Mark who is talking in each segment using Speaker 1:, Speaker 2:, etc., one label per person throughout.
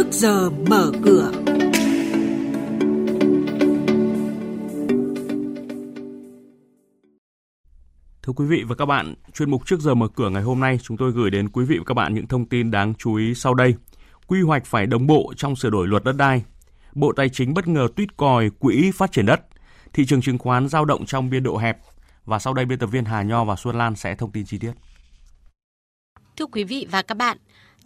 Speaker 1: trước giờ mở cửa.
Speaker 2: Thưa quý vị và các bạn, chuyên mục trước giờ mở cửa ngày hôm nay chúng tôi gửi đến quý vị và các bạn những thông tin đáng chú ý sau đây. Quy hoạch phải đồng bộ trong sửa đổi luật đất đai. Bộ Tài chính bất ngờ tuyết còi quỹ phát triển đất. Thị trường chứng khoán giao động trong biên độ hẹp. Và sau đây biên tập viên Hà Nho và Xuân Lan sẽ thông tin chi tiết.
Speaker 3: Thưa quý vị và các bạn,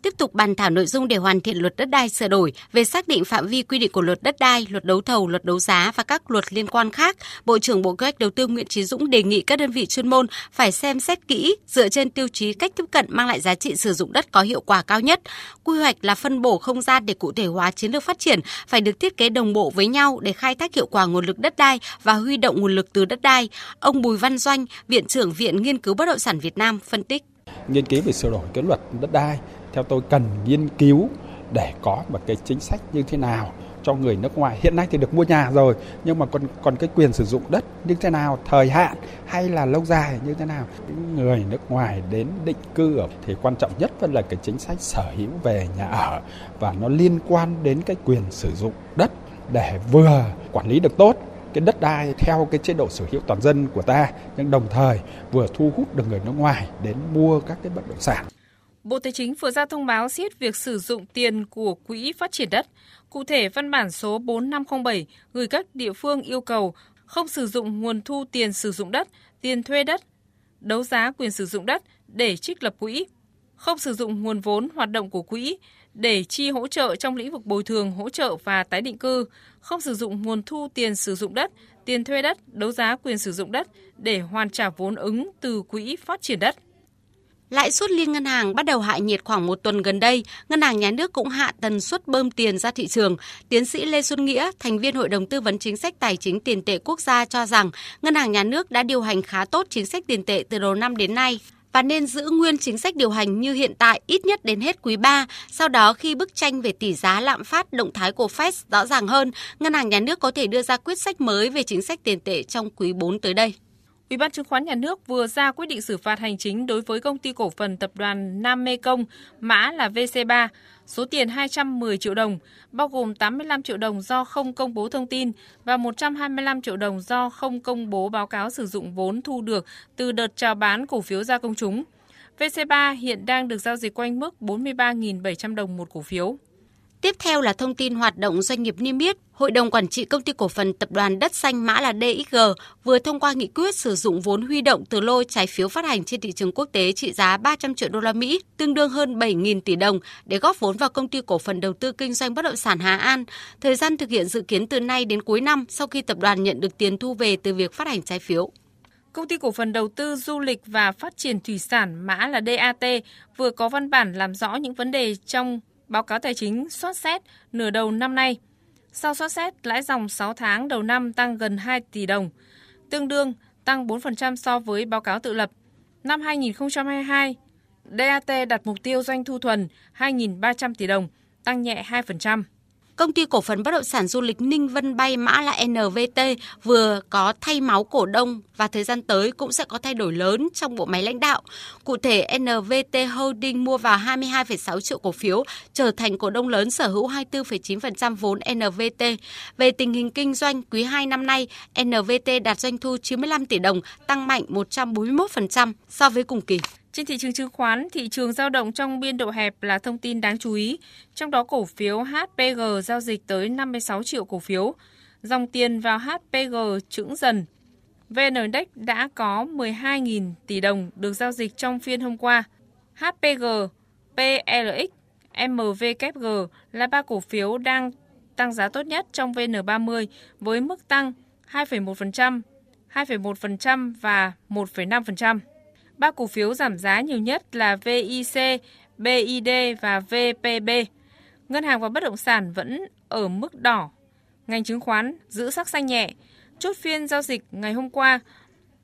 Speaker 3: tiếp tục bàn thảo nội dung để hoàn thiện luật đất đai sửa đổi về xác định phạm vi quy định của luật đất đai, luật đấu thầu, luật đấu giá và các luật liên quan khác, Bộ trưởng Bộ Kế hoạch Đầu tư Nguyễn Chí Dũng đề nghị các đơn vị chuyên môn phải xem xét kỹ dựa trên tiêu chí cách tiếp cận mang lại giá trị sử dụng đất có hiệu quả cao nhất. Quy hoạch là phân bổ không gian để cụ thể hóa chiến lược phát triển phải được thiết kế đồng bộ với nhau để khai thác hiệu quả nguồn lực đất đai và huy động nguồn lực từ đất đai. Ông Bùi Văn Doanh, Viện trưởng Viện Nghiên cứu Bất động sản Việt Nam phân tích
Speaker 4: nghiên cứu về sửa đổi cái luật đất đai theo tôi cần nghiên cứu để có một cái chính sách như thế nào cho người nước ngoài hiện nay thì được mua nhà rồi, nhưng mà còn còn cái quyền sử dụng đất như thế nào, thời hạn hay là lâu dài như thế nào những người nước ngoài đến định cư ở thì quan trọng nhất vẫn là cái chính sách sở hữu về nhà ở và nó liên quan đến cái quyền sử dụng đất để vừa quản lý được tốt cái đất đai theo cái chế độ sở hữu toàn dân của ta, nhưng đồng thời vừa thu hút được người nước ngoài đến mua các cái bất động sản.
Speaker 5: Bộ Tài chính vừa ra thông báo siết việc sử dụng tiền của Quỹ Phát triển đất. Cụ thể, văn bản số 4507 gửi các địa phương yêu cầu không sử dụng nguồn thu tiền sử dụng đất, tiền thuê đất, đấu giá quyền sử dụng đất để trích lập quỹ, không sử dụng nguồn vốn hoạt động của quỹ để chi hỗ trợ trong lĩnh vực bồi thường, hỗ trợ và tái định cư, không sử dụng nguồn thu tiền sử dụng đất, tiền thuê đất, đấu giá quyền sử dụng đất để hoàn trả vốn ứng từ quỹ phát triển đất.
Speaker 3: Lãi suất liên ngân hàng bắt đầu hạ nhiệt khoảng một tuần gần đây, ngân hàng nhà nước cũng hạ tần suất bơm tiền ra thị trường. Tiến sĩ Lê Xuân Nghĩa, thành viên Hội đồng tư vấn chính sách tài chính tiền tệ quốc gia cho rằng ngân hàng nhà nước đã điều hành khá tốt chính sách tiền tệ từ đầu năm đến nay và nên giữ nguyên chính sách điều hành như hiện tại ít nhất đến hết quý 3. Sau đó khi bức tranh về tỷ giá lạm phát động thái của Fed rõ ràng hơn, ngân hàng nhà nước có thể đưa ra quyết sách mới về chính sách tiền tệ trong quý 4 tới đây.
Speaker 5: Ủy ban chứng khoán nhà nước vừa ra quyết định xử phạt hành chính đối với công ty cổ phần tập đoàn Nam Mê Công, mã là VC3, số tiền 210 triệu đồng, bao gồm 85 triệu đồng do không công bố thông tin và 125 triệu đồng do không công bố báo cáo sử dụng vốn thu được từ đợt chào bán cổ phiếu ra công chúng. VC3 hiện đang được giao dịch quanh mức 43.700 đồng một cổ phiếu.
Speaker 3: Tiếp theo là thông tin hoạt động doanh nghiệp niêm yết. Hội đồng quản trị công ty cổ phần tập đoàn Đất Xanh mã là DXG vừa thông qua nghị quyết sử dụng vốn huy động từ lô trái phiếu phát hành trên thị trường quốc tế trị giá 300 triệu đô la Mỹ, tương đương hơn 7.000 tỷ đồng để góp vốn vào công ty cổ phần đầu tư kinh doanh bất động sản Hà An. Thời gian thực hiện dự kiến từ nay đến cuối năm sau khi tập đoàn nhận được tiền thu về từ việc phát hành trái phiếu.
Speaker 5: Công ty cổ phần đầu tư du lịch và phát triển thủy sản mã là DAT vừa có văn bản làm rõ những vấn đề trong báo cáo tài chính soát xét nửa đầu năm nay. Sau soát xét, lãi dòng 6 tháng đầu năm tăng gần 2 tỷ đồng, tương đương tăng 4% so với báo cáo tự lập. Năm 2022, DAT đặt mục tiêu doanh thu thuần 2.300 tỷ đồng, tăng nhẹ 2%.
Speaker 3: Công ty cổ phần bất động sản du lịch Ninh Vân Bay mã là NVT vừa có thay máu cổ đông và thời gian tới cũng sẽ có thay đổi lớn trong bộ máy lãnh đạo. Cụ thể, NVT Holding mua vào 22,6 triệu cổ phiếu, trở thành cổ đông lớn sở hữu 24,9% vốn NVT. Về tình hình kinh doanh, quý 2 năm nay, NVT đạt doanh thu 95 tỷ đồng, tăng mạnh 141% so với cùng kỳ.
Speaker 5: Trên thị trường chứng khoán, thị trường giao động trong biên độ hẹp là thông tin đáng chú ý, trong đó cổ phiếu HPG giao dịch tới 56 triệu cổ phiếu. Dòng tiền vào HPG trứng dần. VN Index đã có 12.000 tỷ đồng được giao dịch trong phiên hôm qua. HPG, PLX, MVKG là ba cổ phiếu đang tăng giá tốt nhất trong VN30 với mức tăng 2,1%, 2,1% và 1,5%. Ba cổ phiếu giảm giá nhiều nhất là VIC, BID và VPB. Ngân hàng và bất động sản vẫn ở mức đỏ. Ngành chứng khoán giữ sắc xanh nhẹ. Chốt phiên giao dịch ngày hôm qua,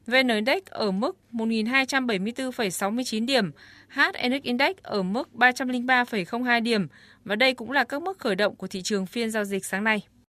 Speaker 5: VN Index ở mức 1.274,69 điểm, HNX Index ở mức 303,02 điểm và đây cũng là các mức khởi động của thị trường phiên giao dịch sáng nay.